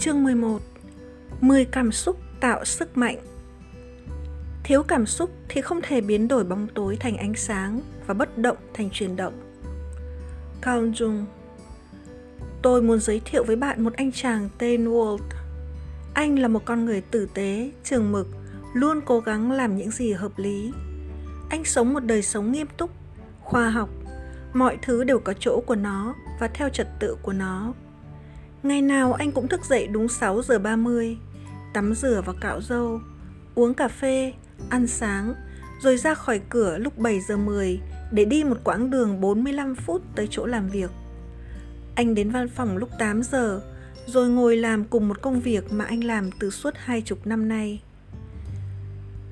Chương 11 10 cảm xúc tạo sức mạnh Thiếu cảm xúc thì không thể biến đổi bóng tối thành ánh sáng và bất động thành chuyển động. Cao Jung Tôi muốn giới thiệu với bạn một anh chàng tên Walt. Anh là một con người tử tế, trường mực, luôn cố gắng làm những gì hợp lý. Anh sống một đời sống nghiêm túc, khoa học, mọi thứ đều có chỗ của nó và theo trật tự của nó. Ngày nào anh cũng thức dậy đúng 6 giờ 30, tắm rửa và cạo râu, uống cà phê, ăn sáng, rồi ra khỏi cửa lúc 7 giờ 10 để đi một quãng đường 45 phút tới chỗ làm việc. Anh đến văn phòng lúc 8 giờ, rồi ngồi làm cùng một công việc mà anh làm từ suốt hai chục năm nay.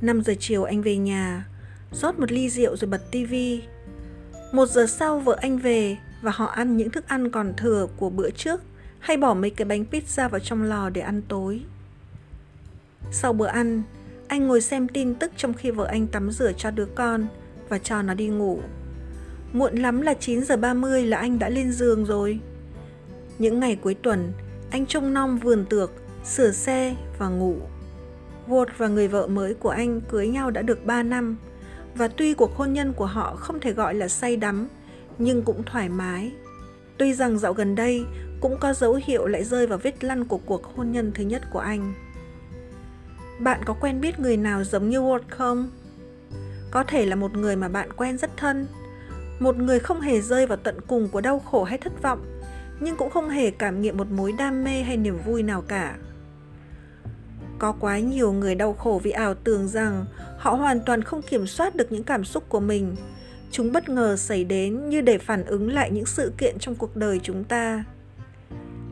5 giờ chiều anh về nhà, rót một ly rượu rồi bật tivi. Một giờ sau vợ anh về và họ ăn những thức ăn còn thừa của bữa trước hay bỏ mấy cái bánh pizza vào trong lò để ăn tối. Sau bữa ăn, anh ngồi xem tin tức trong khi vợ anh tắm rửa cho đứa con và cho nó đi ngủ. Muộn lắm là 9 giờ 30 là anh đã lên giường rồi. Những ngày cuối tuần, anh trông nom vườn tược, sửa xe và ngủ. Ward và người vợ mới của anh cưới nhau đã được 3 năm và tuy cuộc hôn nhân của họ không thể gọi là say đắm nhưng cũng thoải mái. Tuy rằng dạo gần đây cũng có dấu hiệu lại rơi vào vết lăn của cuộc hôn nhân thứ nhất của anh. Bạn có quen biết người nào giống như Ward không? Có thể là một người mà bạn quen rất thân, một người không hề rơi vào tận cùng của đau khổ hay thất vọng, nhưng cũng không hề cảm nghiệm một mối đam mê hay niềm vui nào cả. Có quá nhiều người đau khổ vì ảo tưởng rằng họ hoàn toàn không kiểm soát được những cảm xúc của mình. Chúng bất ngờ xảy đến như để phản ứng lại những sự kiện trong cuộc đời chúng ta.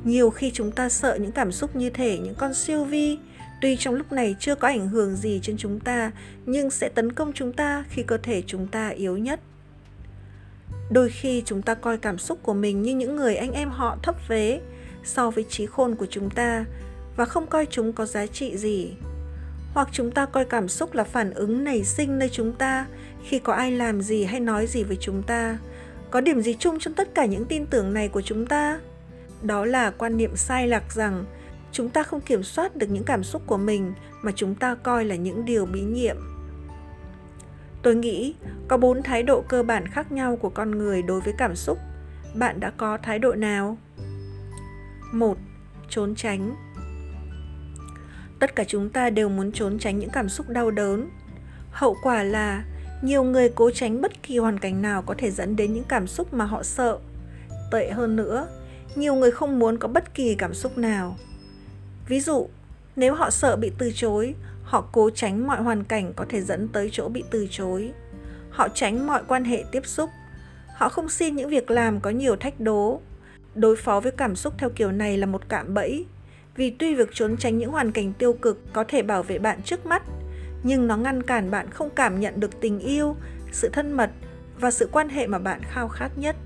Nhiều khi chúng ta sợ những cảm xúc như thể những con siêu vi, tuy trong lúc này chưa có ảnh hưởng gì trên chúng ta, nhưng sẽ tấn công chúng ta khi cơ thể chúng ta yếu nhất. Đôi khi chúng ta coi cảm xúc của mình như những người anh em họ thấp vế so với trí khôn của chúng ta và không coi chúng có giá trị gì. Hoặc chúng ta coi cảm xúc là phản ứng nảy sinh nơi chúng ta khi có ai làm gì hay nói gì với chúng ta. Có điểm gì chung trong tất cả những tin tưởng này của chúng ta? Đó là quan niệm sai lạc rằng chúng ta không kiểm soát được những cảm xúc của mình mà chúng ta coi là những điều bí nhiệm. Tôi nghĩ có bốn thái độ cơ bản khác nhau của con người đối với cảm xúc. Bạn đã có thái độ nào? Một, trốn tránh. Tất cả chúng ta đều muốn trốn tránh những cảm xúc đau đớn. Hậu quả là nhiều người cố tránh bất kỳ hoàn cảnh nào có thể dẫn đến những cảm xúc mà họ sợ. Tệ hơn nữa nhiều người không muốn có bất kỳ cảm xúc nào. Ví dụ, nếu họ sợ bị từ chối, họ cố tránh mọi hoàn cảnh có thể dẫn tới chỗ bị từ chối. Họ tránh mọi quan hệ tiếp xúc. Họ không xin những việc làm có nhiều thách đố. Đối phó với cảm xúc theo kiểu này là một cạm bẫy. Vì tuy việc trốn tránh những hoàn cảnh tiêu cực có thể bảo vệ bạn trước mắt, nhưng nó ngăn cản bạn không cảm nhận được tình yêu, sự thân mật và sự quan hệ mà bạn khao khát nhất.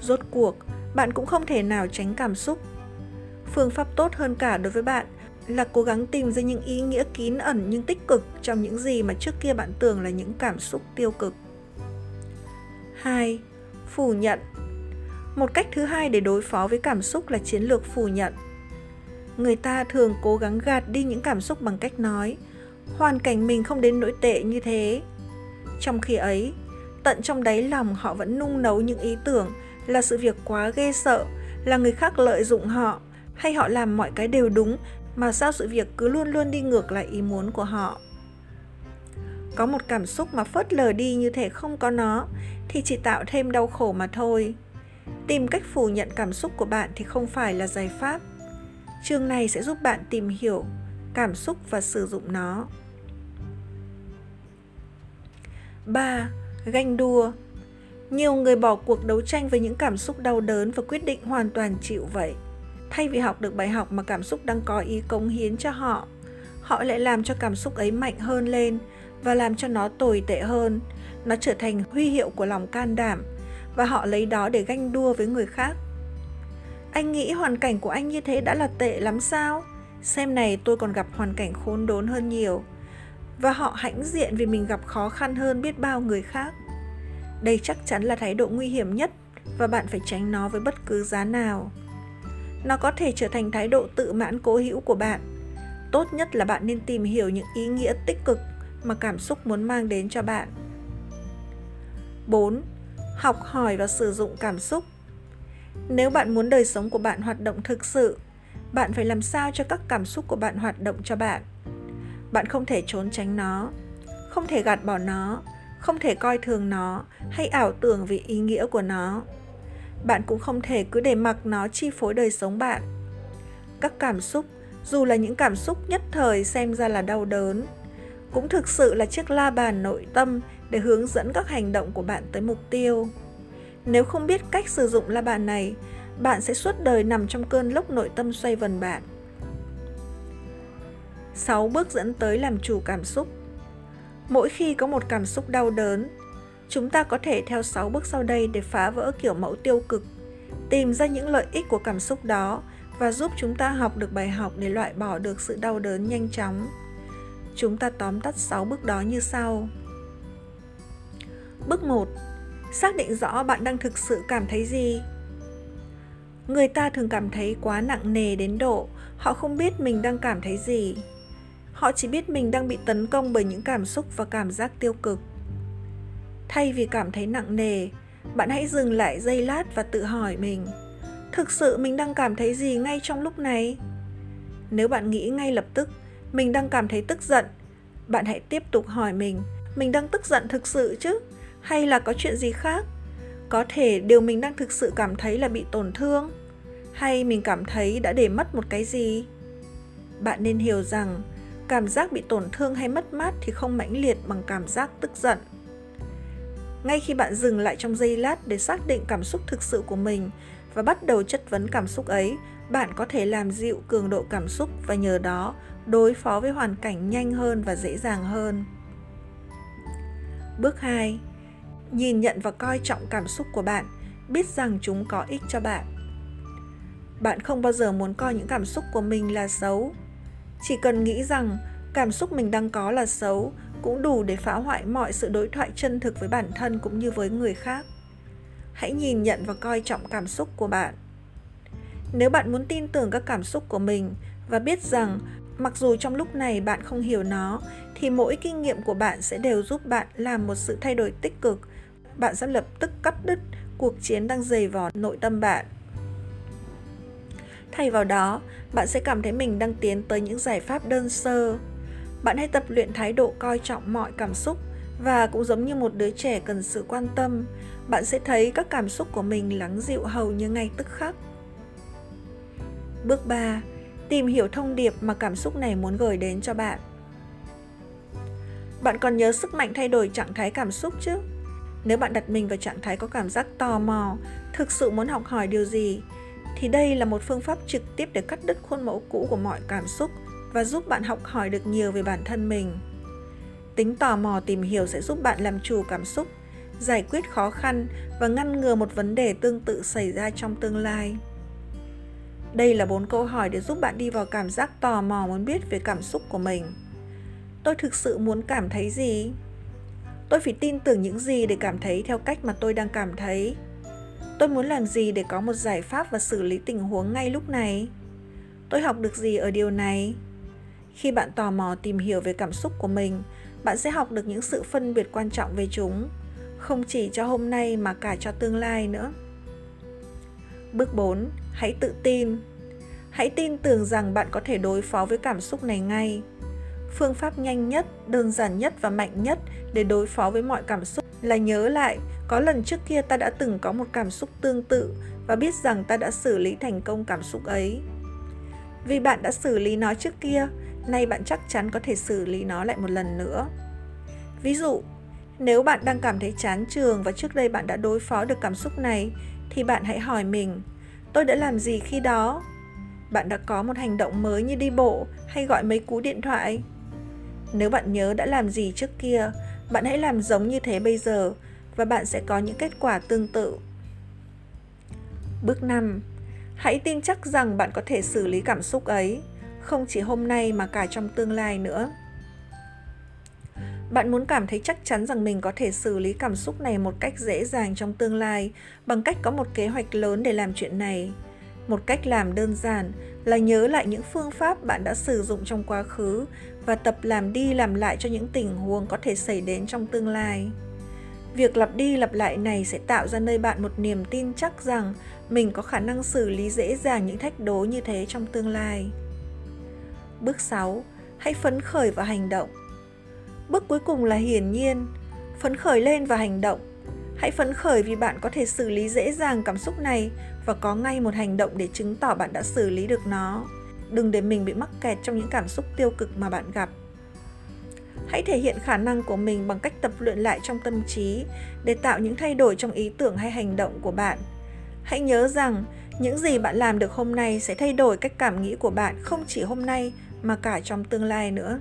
Rốt cuộc bạn cũng không thể nào tránh cảm xúc phương pháp tốt hơn cả đối với bạn là cố gắng tìm ra những ý nghĩa kín ẩn nhưng tích cực trong những gì mà trước kia bạn tưởng là những cảm xúc tiêu cực. 2. Phủ nhận Một cách thứ hai để đối phó với cảm xúc là chiến lược phủ nhận. Người ta thường cố gắng gạt đi những cảm xúc bằng cách nói hoàn cảnh mình không đến nỗi tệ như thế. Trong khi ấy, tận trong đáy lòng họ vẫn nung nấu những ý tưởng là sự việc quá ghê sợ, là người khác lợi dụng họ hay họ làm mọi cái đều đúng mà sao sự việc cứ luôn luôn đi ngược lại ý muốn của họ. Có một cảm xúc mà phớt lờ đi như thể không có nó thì chỉ tạo thêm đau khổ mà thôi. Tìm cách phủ nhận cảm xúc của bạn thì không phải là giải pháp. Chương này sẽ giúp bạn tìm hiểu cảm xúc và sử dụng nó. 3. Ganh đua nhiều người bỏ cuộc đấu tranh với những cảm xúc đau đớn và quyết định hoàn toàn chịu vậy. Thay vì học được bài học mà cảm xúc đang có ý cống hiến cho họ, họ lại làm cho cảm xúc ấy mạnh hơn lên và làm cho nó tồi tệ hơn. Nó trở thành huy hiệu của lòng can đảm và họ lấy đó để ganh đua với người khác. Anh nghĩ hoàn cảnh của anh như thế đã là tệ lắm sao? Xem này tôi còn gặp hoàn cảnh khốn đốn hơn nhiều. Và họ hãnh diện vì mình gặp khó khăn hơn biết bao người khác đây chắc chắn là thái độ nguy hiểm nhất và bạn phải tránh nó với bất cứ giá nào nó có thể trở thành thái độ tự mãn cố hữu của bạn tốt nhất là bạn nên tìm hiểu những ý nghĩa tích cực mà cảm xúc muốn mang đến cho bạn 4. Học hỏi và sử dụng cảm xúc Nếu bạn muốn đời sống của bạn hoạt động thực sự, bạn phải làm sao cho các cảm xúc của bạn hoạt động cho bạn. Bạn không thể trốn tránh nó, không thể gạt bỏ nó, không thể coi thường nó hay ảo tưởng về ý nghĩa của nó. Bạn cũng không thể cứ để mặc nó chi phối đời sống bạn. Các cảm xúc, dù là những cảm xúc nhất thời xem ra là đau đớn, cũng thực sự là chiếc la bàn nội tâm để hướng dẫn các hành động của bạn tới mục tiêu. Nếu không biết cách sử dụng la bàn này, bạn sẽ suốt đời nằm trong cơn lốc nội tâm xoay vần bạn. 6 bước dẫn tới làm chủ cảm xúc. Mỗi khi có một cảm xúc đau đớn, chúng ta có thể theo 6 bước sau đây để phá vỡ kiểu mẫu tiêu cực, tìm ra những lợi ích của cảm xúc đó và giúp chúng ta học được bài học để loại bỏ được sự đau đớn nhanh chóng. Chúng ta tóm tắt 6 bước đó như sau. Bước 1. Xác định rõ bạn đang thực sự cảm thấy gì. Người ta thường cảm thấy quá nặng nề đến độ họ không biết mình đang cảm thấy gì. Họ chỉ biết mình đang bị tấn công bởi những cảm xúc và cảm giác tiêu cực. Thay vì cảm thấy nặng nề, bạn hãy dừng lại giây lát và tự hỏi mình, thực sự mình đang cảm thấy gì ngay trong lúc này? Nếu bạn nghĩ ngay lập tức mình đang cảm thấy tức giận, bạn hãy tiếp tục hỏi mình, mình đang tức giận thực sự chứ? hay là có chuyện gì khác có thể điều mình đang thực sự cảm thấy là bị tổn thương hay mình cảm thấy đã để mất một cái gì bạn nên hiểu rằng cảm giác bị tổn thương hay mất mát thì không mãnh liệt bằng cảm giác tức giận. Ngay khi bạn dừng lại trong giây lát để xác định cảm xúc thực sự của mình và bắt đầu chất vấn cảm xúc ấy, bạn có thể làm dịu cường độ cảm xúc và nhờ đó đối phó với hoàn cảnh nhanh hơn và dễ dàng hơn. Bước 2 nhìn nhận và coi trọng cảm xúc của bạn, biết rằng chúng có ích cho bạn. Bạn không bao giờ muốn coi những cảm xúc của mình là xấu chỉ cần nghĩ rằng cảm xúc mình đang có là xấu cũng đủ để phá hoại mọi sự đối thoại chân thực với bản thân cũng như với người khác. Hãy nhìn nhận và coi trọng cảm xúc của bạn. Nếu bạn muốn tin tưởng các cảm xúc của mình và biết rằng mặc dù trong lúc này bạn không hiểu nó, thì mỗi kinh nghiệm của bạn sẽ đều giúp bạn làm một sự thay đổi tích cực. Bạn sẽ lập tức cắt đứt cuộc chiến đang dày vò nội tâm bạn. Thay vào đó, bạn sẽ cảm thấy mình đang tiến tới những giải pháp đơn sơ. Bạn hãy tập luyện thái độ coi trọng mọi cảm xúc và cũng giống như một đứa trẻ cần sự quan tâm, bạn sẽ thấy các cảm xúc của mình lắng dịu hầu như ngay tức khắc. Bước 3. Tìm hiểu thông điệp mà cảm xúc này muốn gửi đến cho bạn. Bạn còn nhớ sức mạnh thay đổi trạng thái cảm xúc chứ? Nếu bạn đặt mình vào trạng thái có cảm giác tò mò, thực sự muốn học hỏi điều gì, thì đây là một phương pháp trực tiếp để cắt đứt khuôn mẫu cũ của mọi cảm xúc và giúp bạn học hỏi được nhiều về bản thân mình. Tính tò mò tìm hiểu sẽ giúp bạn làm chủ cảm xúc, giải quyết khó khăn và ngăn ngừa một vấn đề tương tự xảy ra trong tương lai. Đây là bốn câu hỏi để giúp bạn đi vào cảm giác tò mò muốn biết về cảm xúc của mình. Tôi thực sự muốn cảm thấy gì? tôi phải tin tưởng những gì để cảm thấy theo cách mà tôi đang cảm thấy tôi muốn làm gì để có một giải pháp và xử lý tình huống ngay lúc này? Tôi học được gì ở điều này? Khi bạn tò mò tìm hiểu về cảm xúc của mình, bạn sẽ học được những sự phân biệt quan trọng về chúng, không chỉ cho hôm nay mà cả cho tương lai nữa. Bước 4 hãy tự tin. Hãy tin tưởng rằng bạn có thể đối phó với cảm xúc này ngay. Phương pháp nhanh nhất, đơn giản nhất và mạnh nhất để đối phó với mọi cảm xúc là nhớ lại có lần trước kia ta đã từng có một cảm xúc tương tự và biết rằng ta đã xử lý thành công cảm xúc ấy. Vì bạn đã xử lý nó trước kia nay bạn chắc chắn có thể xử lý nó lại một lần nữa. Ví dụ nếu bạn đang cảm thấy chán trường và trước đây bạn đã đối phó được cảm xúc này thì bạn hãy hỏi mình tôi đã làm gì khi đó? Bạn đã có một hành động mới như đi bộ hay gọi mấy cú điện thoại? Nếu bạn nhớ đã làm gì trước kia, bạn hãy làm giống như thế bây giờ và bạn sẽ có những kết quả tương tự. Bước 5. Hãy tin chắc rằng bạn có thể xử lý cảm xúc ấy, không chỉ hôm nay mà cả trong tương lai nữa. Bạn muốn cảm thấy chắc chắn rằng mình có thể xử lý cảm xúc này một cách dễ dàng trong tương lai bằng cách có một kế hoạch lớn để làm chuyện này. một cách làm đơn giản là nhớ lại những phương pháp bạn đã sử dụng trong quá khứ và tập làm đi làm lại cho những tình huống có thể xảy đến trong tương lai việc lặp đi lặp lại này sẽ tạo ra nơi bạn một niềm tin chắc rằng mình có khả năng xử lý dễ dàng những thách đố như thế trong tương lai. Bước 6 hãy phấn khởi và hành động. Bước cuối cùng là hiển nhiên, phấn khởi lên và hành động. Hãy phấn khởi vì bạn có thể xử lý dễ dàng cảm xúc này và có ngay một hành động để chứng tỏ bạn đã xử lý được nó. Đừng để mình bị mắc kẹt trong những cảm xúc tiêu cực mà bạn gặp hãy thể hiện khả năng của mình bằng cách tập luyện lại trong tâm trí để tạo những thay đổi trong ý tưởng hay hành động của bạn. Hãy nhớ rằng, những gì bạn làm được hôm nay sẽ thay đổi cách cảm nghĩ của bạn không chỉ hôm nay mà cả trong tương lai nữa.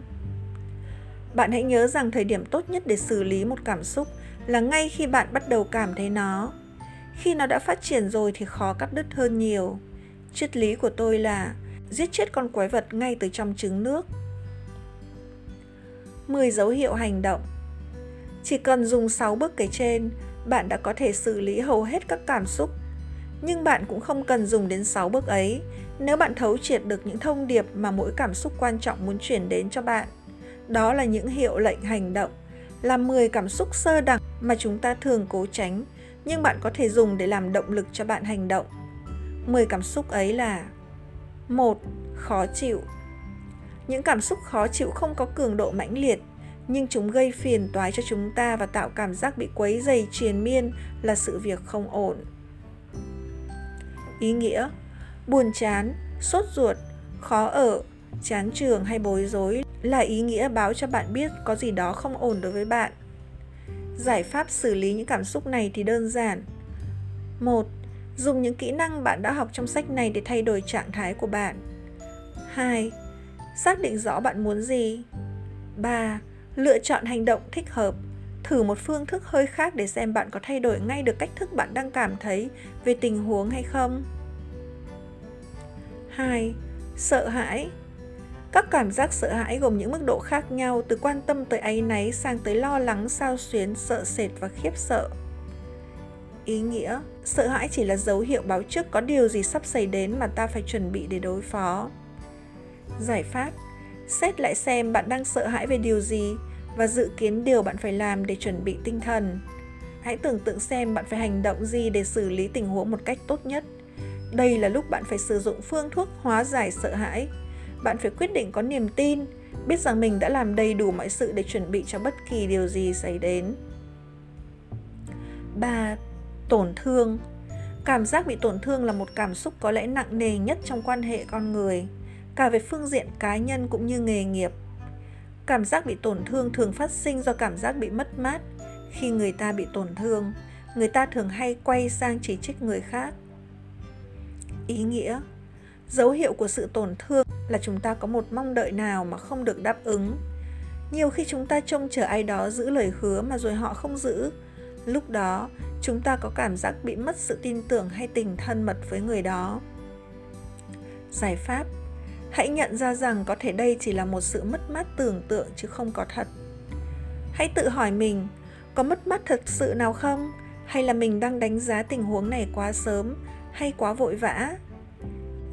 Bạn hãy nhớ rằng thời điểm tốt nhất để xử lý một cảm xúc là ngay khi bạn bắt đầu cảm thấy nó. Khi nó đã phát triển rồi thì khó cắt đứt hơn nhiều. Triết lý của tôi là giết chết con quái vật ngay từ trong trứng nước. 10 dấu hiệu hành động chỉ cần dùng 6 bước kể trên bạn đã có thể xử lý hầu hết các cảm xúc nhưng bạn cũng không cần dùng đến 6 bước ấy nếu bạn thấu triệt được những thông điệp mà mỗi cảm xúc quan trọng muốn chuyển đến cho bạn. Đó là những hiệu lệnh hành động, là 10 cảm xúc sơ đẳng mà chúng ta thường cố tránh, nhưng bạn có thể dùng để làm động lực cho bạn hành động. 10 cảm xúc ấy là một Khó chịu những cảm xúc khó chịu không có cường độ mãnh liệt, nhưng chúng gây phiền toái cho chúng ta và tạo cảm giác bị quấy dày triền miên là sự việc không ổn. Ý nghĩa buồn chán, sốt ruột, khó ở, chán trường hay bối rối là ý nghĩa báo cho bạn biết có gì đó không ổn đối với bạn. Giải pháp xử lý những cảm xúc này thì đơn giản. một, Dùng những kỹ năng bạn đã học trong sách này để thay đổi trạng thái của bạn. 2. Xác định rõ bạn muốn gì. 3. Lựa chọn hành động thích hợp. Thử một phương thức hơi khác để xem bạn có thay đổi ngay được cách thức bạn đang cảm thấy về tình huống hay không. 2. Sợ hãi Các cảm giác sợ hãi gồm những mức độ khác nhau từ quan tâm tới áy náy sang tới lo lắng, sao xuyến, sợ sệt và khiếp sợ. Ý nghĩa, sợ hãi chỉ là dấu hiệu báo trước có điều gì sắp xảy đến mà ta phải chuẩn bị để đối phó. Giải pháp, xét lại xem bạn đang sợ hãi về điều gì và dự kiến điều bạn phải làm để chuẩn bị tinh thần. Hãy tưởng tượng xem bạn phải hành động gì để xử lý tình huống một cách tốt nhất. Đây là lúc bạn phải sử dụng phương thuốc hóa giải sợ hãi. Bạn phải quyết định có niềm tin biết rằng mình đã làm đầy đủ mọi sự để chuẩn bị cho bất kỳ điều gì xảy đến. 3. Tổn thương. Cảm giác bị tổn thương là một cảm xúc có lẽ nặng nề nhất trong quan hệ con người, cả về phương diện cá nhân cũng như nghề nghiệp. Cảm giác bị tổn thương thường phát sinh do cảm giác bị mất mát. Khi người ta bị tổn thương, người ta thường hay quay sang chỉ trích người khác ý nghĩa dấu hiệu của sự tổn thương là chúng ta có một mong đợi nào mà không được đáp ứng nhiều khi chúng ta trông chờ ai đó giữ lời hứa mà rồi họ không giữ lúc đó chúng ta có cảm giác bị mất sự tin tưởng hay tình thân mật với người đó giải pháp hãy nhận ra rằng có thể đây chỉ là một sự mất mát tưởng tượng chứ không có thật. Hãy tự hỏi mình có mất mát thật sự nào không? Hay là mình đang đánh giá tình huống này quá sớm hay quá vội vã?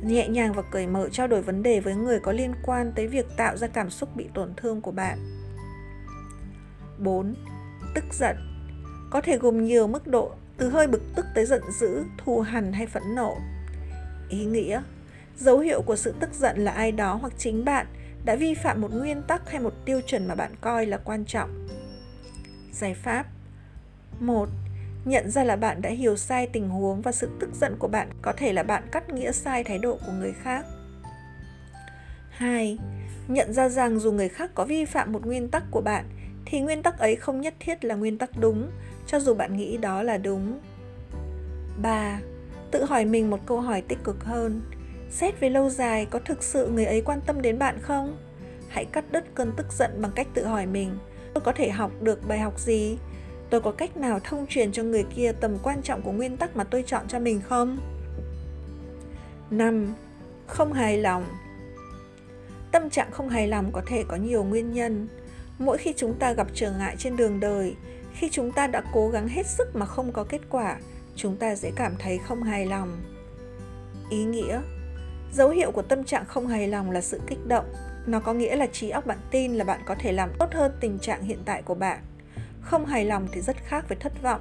Nhẹ nhàng và cởi mở trao đổi vấn đề với người có liên quan tới việc tạo ra cảm xúc bị tổn thương của bạn. 4. Tức giận. Có thể gồm nhiều mức độ, từ hơi bực tức tới giận dữ, thù hằn hay phẫn nộ. Ý nghĩa. Dấu hiệu của sự tức giận là ai đó hoặc chính bạn đã vi phạm một nguyên tắc hay một tiêu chuẩn mà bạn coi là quan trọng. Giải pháp 1 nhận ra là bạn đã hiểu sai tình huống và sự tức giận của bạn có thể là bạn cắt nghĩa sai thái độ của người khác 2. Nhận ra rằng dù người khác có vi phạm một nguyên tắc của bạn thì nguyên tắc ấy không nhất thiết là nguyên tắc đúng, cho dù bạn nghĩ đó là đúng. 3. Tự hỏi mình một câu hỏi tích cực hơn. Xét về lâu dài có thực sự người ấy quan tâm đến bạn không? Hãy cắt đứt cơn tức giận bằng cách tự hỏi mình, tôi có thể học được bài học gì? tôi có cách nào thông truyền cho người kia tầm quan trọng của nguyên tắc mà tôi chọn cho mình không 5. Không hài lòng Tâm trạng không hài lòng có thể có nhiều nguyên nhân. Mỗi khi chúng ta gặp trở ngại trên đường đời, khi chúng ta đã cố gắng hết sức mà không có kết quả, chúng ta dễ cảm thấy không hài lòng. Ý nghĩa Dấu hiệu của tâm trạng không hài lòng là sự kích động. Nó có nghĩa là trí óc bạn tin là bạn có thể làm tốt hơn tình trạng hiện tại của bạn. Không hài lòng thì rất khác với thất vọng.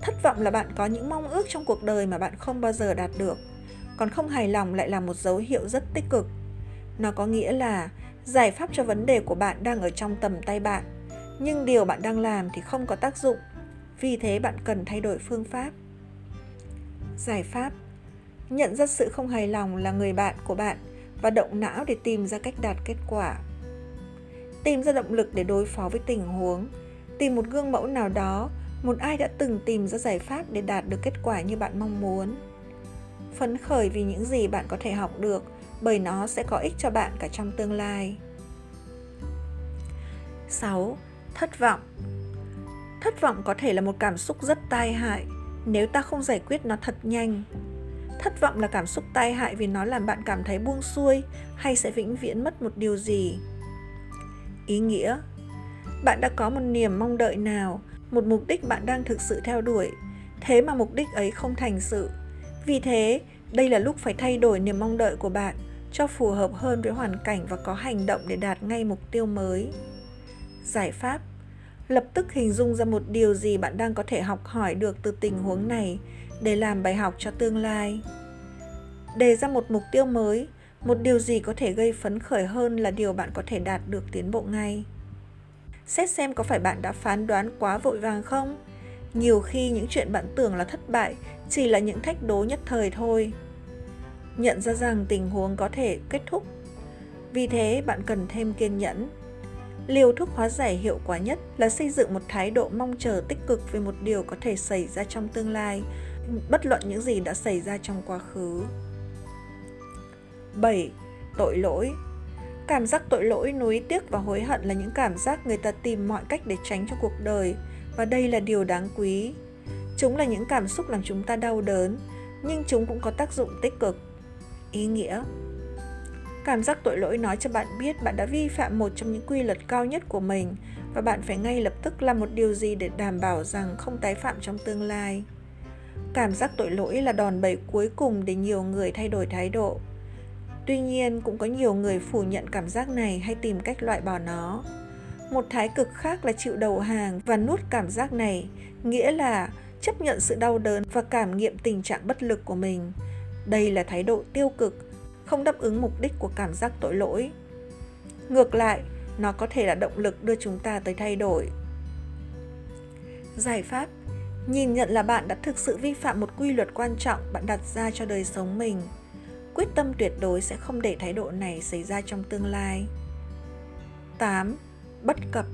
Thất vọng là bạn có những mong ước trong cuộc đời mà bạn không bao giờ đạt được. Còn không hài lòng lại là một dấu hiệu rất tích cực. Nó có nghĩa là giải pháp cho vấn đề của bạn đang ở trong tầm tay bạn, nhưng điều bạn đang làm thì không có tác dụng. Vì thế bạn cần thay đổi phương pháp. Giải pháp Nhận ra sự không hài lòng là người bạn của bạn và động não để tìm ra cách đạt kết quả. Tìm ra động lực để đối phó với tình huống, tìm một gương mẫu nào đó, một ai đã từng tìm ra giải pháp để đạt được kết quả như bạn mong muốn. Phấn khởi vì những gì bạn có thể học được bởi nó sẽ có ích cho bạn cả trong tương lai. 6. Thất vọng Thất vọng có thể là một cảm xúc rất tai hại nếu ta không giải quyết nó thật nhanh Thất vọng là cảm xúc tai hại vì nó làm bạn cảm thấy buông xuôi hay sẽ vĩnh viễn mất một điều gì. Ý nghĩa Bạn đã có một niềm mong đợi nào, một mục đích bạn đang thực sự theo đuổi, thế mà mục đích ấy không thành sự. Vì thế, đây là lúc phải thay đổi niềm mong đợi của bạn cho phù hợp hơn với hoàn cảnh và có hành động để đạt ngay mục tiêu mới. Giải pháp lập tức hình dung ra một điều gì bạn đang có thể học hỏi được từ tình huống này để làm bài học cho tương lai. Đề ra một mục tiêu mới, một điều gì có thể gây phấn khởi hơn là điều bạn có thể đạt được tiến bộ ngay. Xét xem có phải bạn đã phán đoán quá vội vàng không? Nhiều khi những chuyện bạn tưởng là thất bại chỉ là những thách đố nhất thời thôi. Nhận ra rằng tình huống có thể kết thúc. Vì thế, bạn cần thêm kiên nhẫn. Liều thuốc hóa giải hiệu quả nhất là xây dựng một thái độ mong chờ tích cực về một điều có thể xảy ra trong tương lai bất luận những gì đã xảy ra trong quá khứ. 7. Tội lỗi Cảm giác tội lỗi, nuối tiếc và hối hận là những cảm giác người ta tìm mọi cách để tránh cho cuộc đời và đây là điều đáng quý. Chúng là những cảm xúc làm chúng ta đau đớn, nhưng chúng cũng có tác dụng tích cực. Ý nghĩa Cảm giác tội lỗi nói cho bạn biết bạn đã vi phạm một trong những quy luật cao nhất của mình và bạn phải ngay lập tức làm một điều gì để đảm bảo rằng không tái phạm trong tương lai. Cảm giác tội lỗi là đòn bẩy cuối cùng để nhiều người thay đổi thái độ. Tuy nhiên, cũng có nhiều người phủ nhận cảm giác này hay tìm cách loại bỏ nó. Một thái cực khác là chịu đầu hàng và nuốt cảm giác này, nghĩa là chấp nhận sự đau đớn và cảm nghiệm tình trạng bất lực của mình. Đây là thái độ tiêu cực, không đáp ứng mục đích của cảm giác tội lỗi. Ngược lại, nó có thể là động lực đưa chúng ta tới thay đổi. Giải pháp nhìn nhận là bạn đã thực sự vi phạm một quy luật quan trọng bạn đặt ra cho đời sống mình, quyết tâm tuyệt đối sẽ không để thái độ này xảy ra trong tương lai 8. Bất cập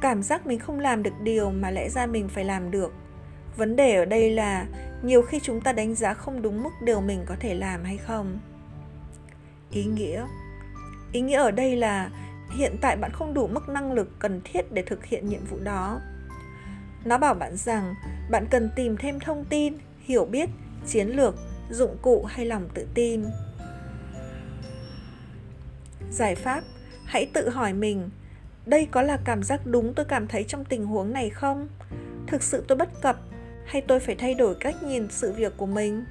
Cảm giác mình không làm được điều mà lẽ ra mình phải làm được. Vấn đề ở đây là nhiều khi chúng ta đánh giá không đúng mức điều mình có thể làm hay không. Ý nghĩa Ý nghĩa ở đây là hiện tại bạn không đủ mức năng lực cần thiết để thực hiện nhiệm vụ đó nó bảo bạn rằng bạn cần tìm thêm thông tin, hiểu biết, chiến lược, dụng cụ hay lòng tự tin. Giải pháp, hãy tự hỏi mình, đây có là cảm giác đúng tôi cảm thấy trong tình huống này không? Thực sự tôi bất cập hay tôi phải thay đổi cách nhìn sự việc của mình?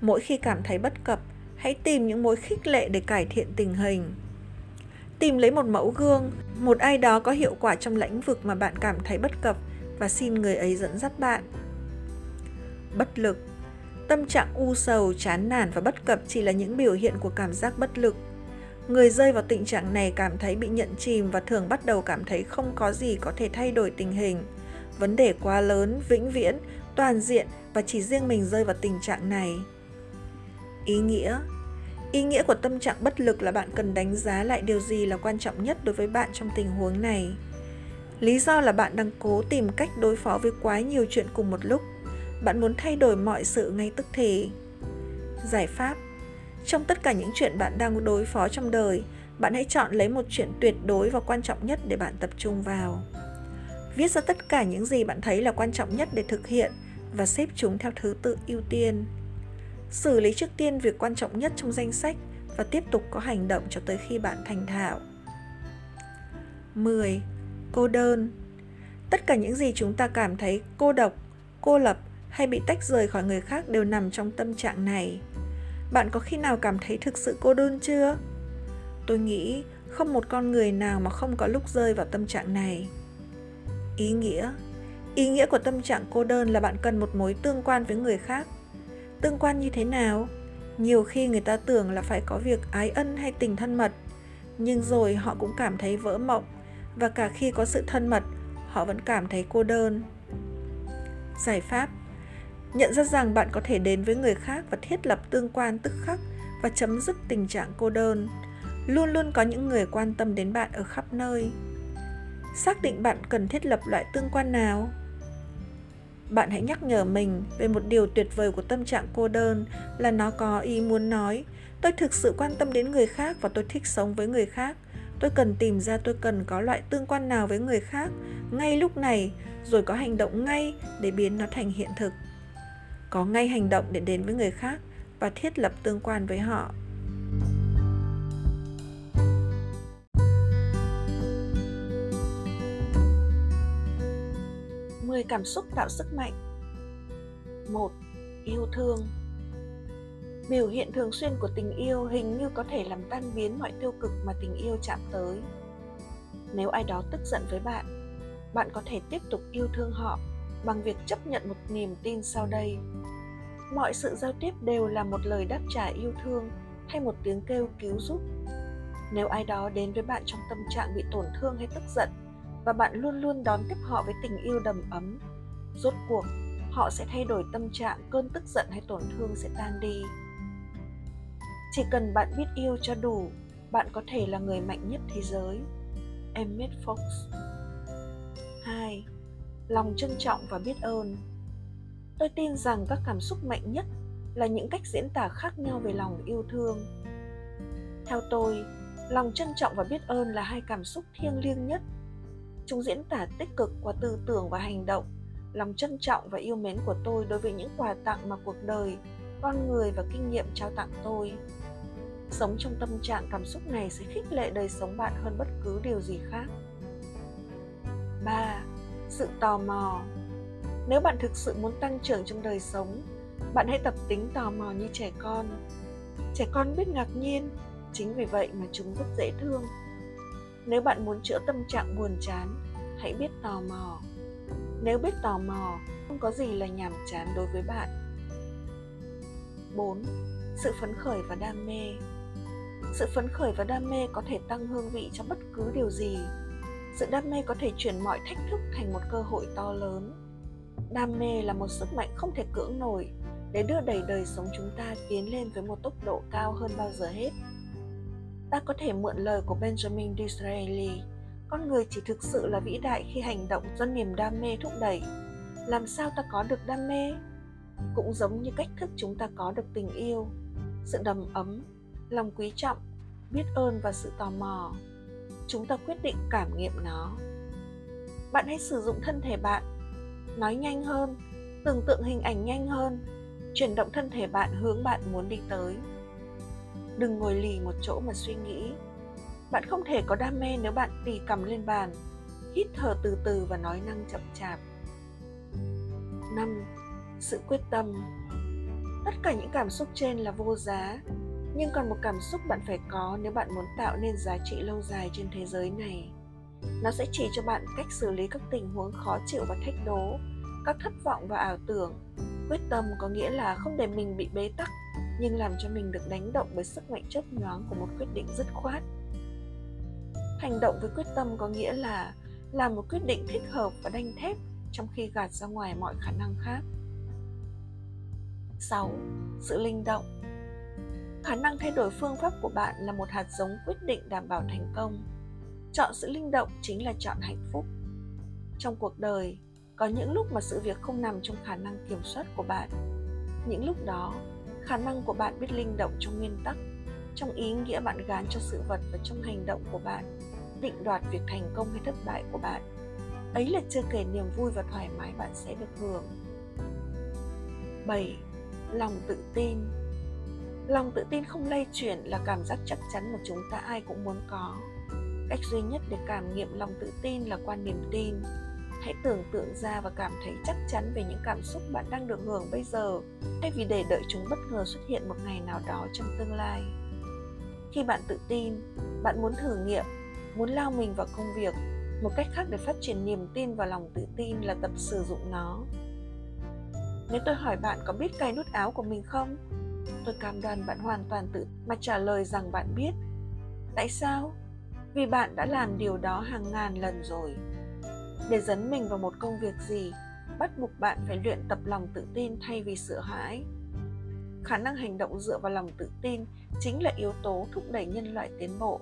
Mỗi khi cảm thấy bất cập, hãy tìm những mối khích lệ để cải thiện tình hình. Tìm lấy một mẫu gương, một ai đó có hiệu quả trong lĩnh vực mà bạn cảm thấy bất cập và xin người ấy dẫn dắt bạn. Bất lực Tâm trạng u sầu, chán nản và bất cập chỉ là những biểu hiện của cảm giác bất lực. Người rơi vào tình trạng này cảm thấy bị nhận chìm và thường bắt đầu cảm thấy không có gì có thể thay đổi tình hình. Vấn đề quá lớn, vĩnh viễn, toàn diện và chỉ riêng mình rơi vào tình trạng này. Ý nghĩa Ý nghĩa của tâm trạng bất lực là bạn cần đánh giá lại điều gì là quan trọng nhất đối với bạn trong tình huống này lý do là bạn đang cố tìm cách đối phó với quá nhiều chuyện cùng một lúc. Bạn muốn thay đổi mọi sự ngay tức thì. Giải pháp. Trong tất cả những chuyện bạn đang đối phó trong đời, bạn hãy chọn lấy một chuyện tuyệt đối và quan trọng nhất để bạn tập trung vào. Viết ra tất cả những gì bạn thấy là quan trọng nhất để thực hiện và xếp chúng theo thứ tự ưu tiên. Xử lý trước tiên việc quan trọng nhất trong danh sách và tiếp tục có hành động cho tới khi bạn thành thạo. 10 cô đơn. Tất cả những gì chúng ta cảm thấy cô độc, cô lập hay bị tách rời khỏi người khác đều nằm trong tâm trạng này. Bạn có khi nào cảm thấy thực sự cô đơn chưa? Tôi nghĩ không một con người nào mà không có lúc rơi vào tâm trạng này. Ý nghĩa ý nghĩa của tâm trạng cô đơn là bạn cần một mối tương quan với người khác. Tương quan như thế nào? Nhiều khi người ta tưởng là phải có việc ái ân hay tình thân mật, nhưng rồi họ cũng cảm thấy vỡ mộng và cả khi có sự thân mật, họ vẫn cảm thấy cô đơn. Giải pháp. Nhận ra rằng bạn có thể đến với người khác và thiết lập tương quan tức khắc và chấm dứt tình trạng cô đơn. Luôn luôn có những người quan tâm đến bạn ở khắp nơi. Xác định bạn cần thiết lập loại tương quan nào. Bạn hãy nhắc nhở mình về một điều tuyệt vời của tâm trạng cô đơn là nó có ý muốn nói. Tôi thực sự quan tâm đến người khác và tôi thích sống với người khác tôi cần tìm ra tôi cần có loại tương quan nào với người khác, ngay lúc này, rồi có hành động ngay để biến nó thành hiện thực. Có ngay hành động để đến với người khác và thiết lập tương quan với họ. 10 cảm xúc tạo sức mạnh. 1. Yêu thương. Biểu hiện thường xuyên của tình yêu hình như có thể làm tan biến mọi tiêu cực mà tình yêu chạm tới. Nếu ai đó tức giận với bạn, bạn có thể tiếp tục yêu thương họ bằng việc chấp nhận một niềm tin sau đây. Mọi sự giao tiếp đều là một lời đáp trả yêu thương hay một tiếng kêu cứu giúp. Nếu ai đó đến với bạn trong tâm trạng bị tổn thương hay tức giận, và bạn luôn luôn đón tiếp họ với tình yêu đầm ấm rốt cuộc họ sẽ thay đổi tâm trạng cơn tức giận hay tổn thương sẽ tan đi chỉ cần bạn biết yêu cho đủ bạn có thể là người mạnh nhất thế giới Emmett Fox 2. Lòng trân trọng và biết ơn Tôi tin rằng các cảm xúc mạnh nhất là những cách diễn tả khác nhau về lòng yêu thương. Theo tôi, lòng trân trọng và biết ơn là hai cảm xúc thiêng liêng nhất Chúng diễn tả tích cực qua tư tưởng và hành động, lòng trân trọng và yêu mến của tôi đối với những quà tặng mà cuộc đời, con người và kinh nghiệm trao tặng tôi. Sống trong tâm trạng cảm xúc này sẽ khích lệ đời sống bạn hơn bất cứ điều gì khác. 3. Sự tò mò Nếu bạn thực sự muốn tăng trưởng trong đời sống, bạn hãy tập tính tò mò như trẻ con. Trẻ con biết ngạc nhiên, chính vì vậy mà chúng rất dễ thương nếu bạn muốn chữa tâm trạng buồn chán hãy biết tò mò nếu biết tò mò không có gì là nhàm chán đối với bạn 4. Sự phấn khởi và đam mê sự phấn khởi và đam mê có thể tăng hương vị cho bất cứ điều gì. Sự đam mê có thể chuyển mọi thách thức thành một cơ hội to lớn. Đam mê là một sức mạnh không thể cưỡng nổi. Để đưa đẩy đời sống chúng ta tiến lên với một tốc độ cao hơn bao giờ hết. Ta có thể mượn lời của Benjamin Disraeli, con người chỉ thực sự là vĩ đại khi hành động do niềm đam mê thúc đẩy. Làm sao ta có được đam mê? Cũng giống như cách thức chúng ta có được tình yêu. Sự đầm ấm lòng quý trọng biết ơn và sự tò mò. Chúng ta quyết định cảm nghiệm nó. Bạn hãy sử dụng thân thể bạn nói nhanh hơn tưởng tượng hình ảnh nhanh hơn chuyển động thân thể bạn hướng bạn muốn đi tới. Đừng ngồi lì một chỗ mà suy nghĩ. Bạn không thể có đam mê nếu bạn tì cầm lên bàn hít thở từ từ và nói năng chậm chạp. 5. Sự quyết tâm. Tất cả những cảm xúc trên là vô giá, nhưng còn một cảm xúc bạn phải có nếu bạn muốn tạo nên giá trị lâu dài trên thế giới này. Nó sẽ chỉ cho bạn cách xử lý các tình huống khó chịu và thách đố, các thất vọng và ảo tưởng. Quyết tâm có nghĩa là không để mình bị bế tắc nhưng làm cho mình được đánh động bởi sức mạnh chớp nhoáng của một quyết định dứt khoát hành động với quyết tâm có nghĩa là làm một quyết định thích hợp và đanh thép trong khi gạt ra ngoài mọi khả năng khác 6. Sự linh động Khả năng thay đổi phương pháp của bạn là một hạt giống quyết định đảm bảo thành công. Chọn sự linh động chính là chọn hạnh phúc. Trong cuộc đời, có những lúc mà sự việc không nằm trong khả năng kiểm soát của bạn. Những lúc đó, khả năng của bạn biết linh động trong nguyên tắc trong ý nghĩa bạn gán cho sự vật và trong hành động của bạn định đoạt việc thành công hay thất bại của bạn ấy là chưa kể niềm vui và thoải mái bạn sẽ được hưởng 7. Lòng tự tin Lòng tự tin không lây chuyển là cảm giác chắc chắn mà chúng ta ai cũng muốn có. Cách duy nhất để cảm nghiệm lòng tự tin là qua niềm tin. hãy tưởng tượng ra và cảm thấy chắc chắn về những cảm xúc bạn đang được hưởng bây giờ, thay vì để đợi chúng bất ngờ xuất hiện một ngày nào đó trong tương lai khi bạn tự tin, bạn muốn thử nghiệm, muốn lao mình vào công việc, một cách khác để phát triển niềm tin và lòng tự tin là tập sử dụng nó nếu tôi hỏi bạn có biết cài nút áo của mình không tôi cam đoan bạn hoàn toàn tự mà trả lời rằng bạn biết. Tại sao? Vì bạn đã làm điều đó hàng ngàn lần rồi. Để dấn mình vào một công việc gì, bắt buộc bạn phải luyện tập lòng tự tin thay vì sợ hãi. Khả năng hành động dựa vào lòng tự tin chính là yếu tố thúc đẩy nhân loại tiến bộ.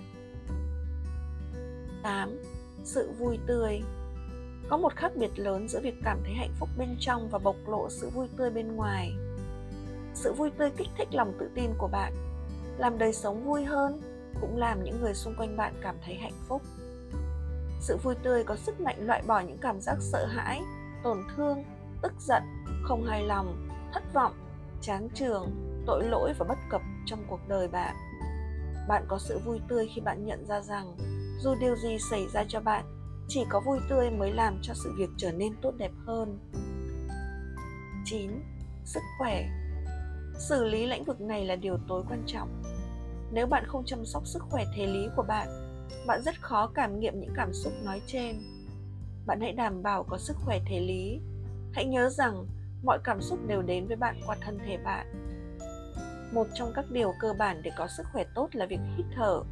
8. Sự vui tươi. Có một khác biệt lớn giữa việc cảm thấy hạnh phúc bên trong và bộc lộ sự vui tươi bên ngoài. Sự vui tươi kích thích lòng tự tin của bạn, làm đời sống vui hơn, cũng làm những người xung quanh bạn cảm thấy hạnh phúc. Sự vui tươi có sức mạnh loại bỏ những cảm giác sợ hãi, tổn thương, tức giận, không hài lòng, thất vọng, chán trường, tội lỗi và bất cập trong cuộc đời bạn. Bạn có sự vui tươi khi bạn nhận ra rằng dù điều gì xảy ra cho bạn, chỉ có vui tươi mới làm cho sự việc trở nên tốt đẹp hơn. 9. Sức khỏe Xử lý lĩnh vực này là điều tối quan trọng. Nếu bạn không chăm sóc sức khỏe thể lý của bạn, bạn rất khó cảm nghiệm những cảm xúc nói trên. Bạn hãy đảm bảo có sức khỏe thể lý. Hãy nhớ rằng mọi cảm xúc đều đến với bạn qua thân thể bạn. Một trong các điều cơ bản để có sức khỏe tốt là việc hít thở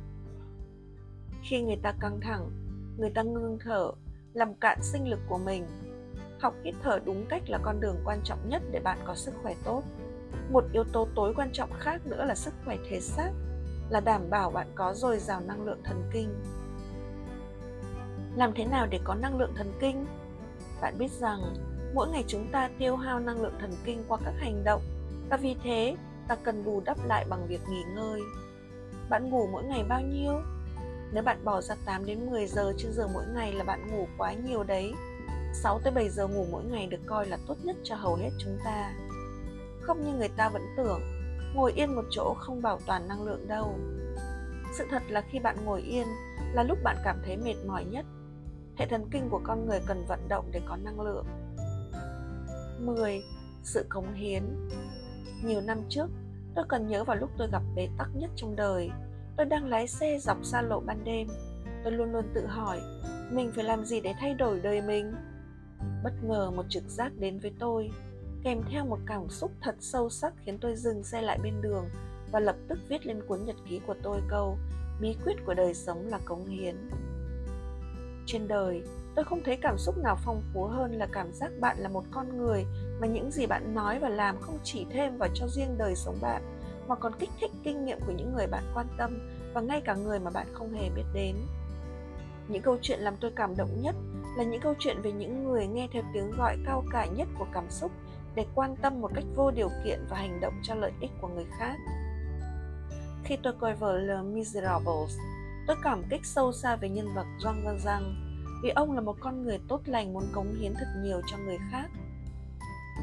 khi người ta căng thẳng người ta ngưng thở làm cạn sinh lực của mình học hít thở đúng cách là con đường quan trọng nhất để bạn có sức khỏe tốt một yếu tố tối quan trọng khác nữa là sức khỏe thể xác, là đảm bảo bạn có dồi dào năng lượng thần kinh làm thế nào để có năng lượng thần kinh bạn biết rằng, mỗi ngày chúng ta tiêu hao năng lượng thần kinh qua các hành động, và vì thế, ta cần bù đắp lại bằng việc nghỉ ngơi bạn ngủ mỗi ngày bao nhiêu nếu bạn bỏ ra 8 đến 10 giờ trên giường mỗi ngày là bạn ngủ quá nhiều đấy. 6 tới 7 giờ ngủ mỗi ngày được coi là tốt nhất cho hầu hết chúng ta. Không như người ta vẫn tưởng, ngồi yên một chỗ không bảo toàn năng lượng đâu. Sự thật là khi bạn ngồi yên là lúc bạn cảm thấy mệt mỏi nhất. Hệ thần kinh của con người cần vận động để có năng lượng. 10. Sự cống hiến Nhiều năm trước, tôi cần nhớ vào lúc tôi gặp bế tắc nhất trong đời tôi đang lái xe dọc xa lộ ban đêm tôi luôn luôn tự hỏi mình phải làm gì để thay đổi đời mình bất ngờ một trực giác đến với tôi kèm theo một cảm xúc thật sâu sắc khiến tôi dừng xe lại bên đường và lập tức viết lên cuốn nhật ký của tôi câu, bí quyết của đời sống là cống hiến. Trên đời, tôi không thấy cảm xúc nào phong phú hơn là cảm giác bạn là một con người mà những gì bạn nói và làm không chỉ thêm vào cho riêng đời sống bạn, mà còn kích thích kinh nghiệm của những người bạn quan tâm và ngay cả người mà bạn không hề biết đến. Những câu chuyện làm tôi cảm động nhất là những câu chuyện về những người nghe theo tiếng gọi cao cả nhất của cảm xúc để quan tâm một cách vô điều kiện và hành động cho lợi ích của người khác. Khi tôi coi vở Le Miserables, tôi cảm kích sâu xa về nhân vật Jean Valjean vì ông là một con người tốt lành muốn cống hiến thật nhiều cho người khác.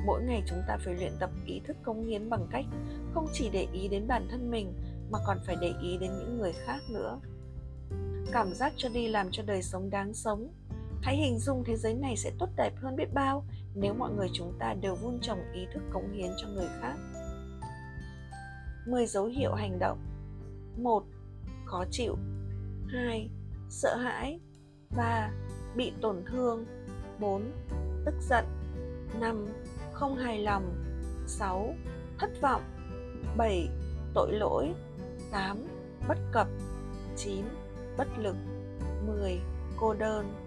Mỗi ngày chúng ta phải luyện tập ý thức cống hiến bằng cách không chỉ để ý đến bản thân mình mà còn phải để ý đến những người khác nữa. Cảm giác cho đi làm cho đời sống đáng sống hãy hình dung thế giới này sẽ tốt đẹp hơn biết bao nếu mọi người chúng ta đều vun trồng ý thức cống hiến cho người khác 10 dấu hiệu hành động 1. Khó chịu 2. Sợ hãi 3. Bị tổn thương 4. Tức giận 5 không hài lòng 6. Thất vọng 7. Tội lỗi 8. Bất cập 9. Bất lực 10. Cô đơn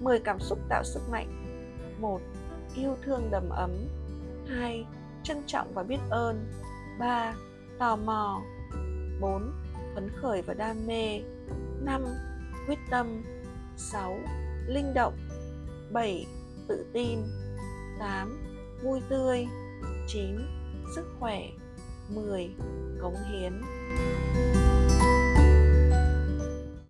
10 cảm xúc tạo sức mạnh 1. Yêu thương đầm ấm 2. Trân trọng và biết ơn 3. Tò mò 4. Phấn khởi và đam mê 5. Quyết tâm 6. Linh động 7. Tự tin 8 vui tươi 9. Sức khỏe 10. Cống hiến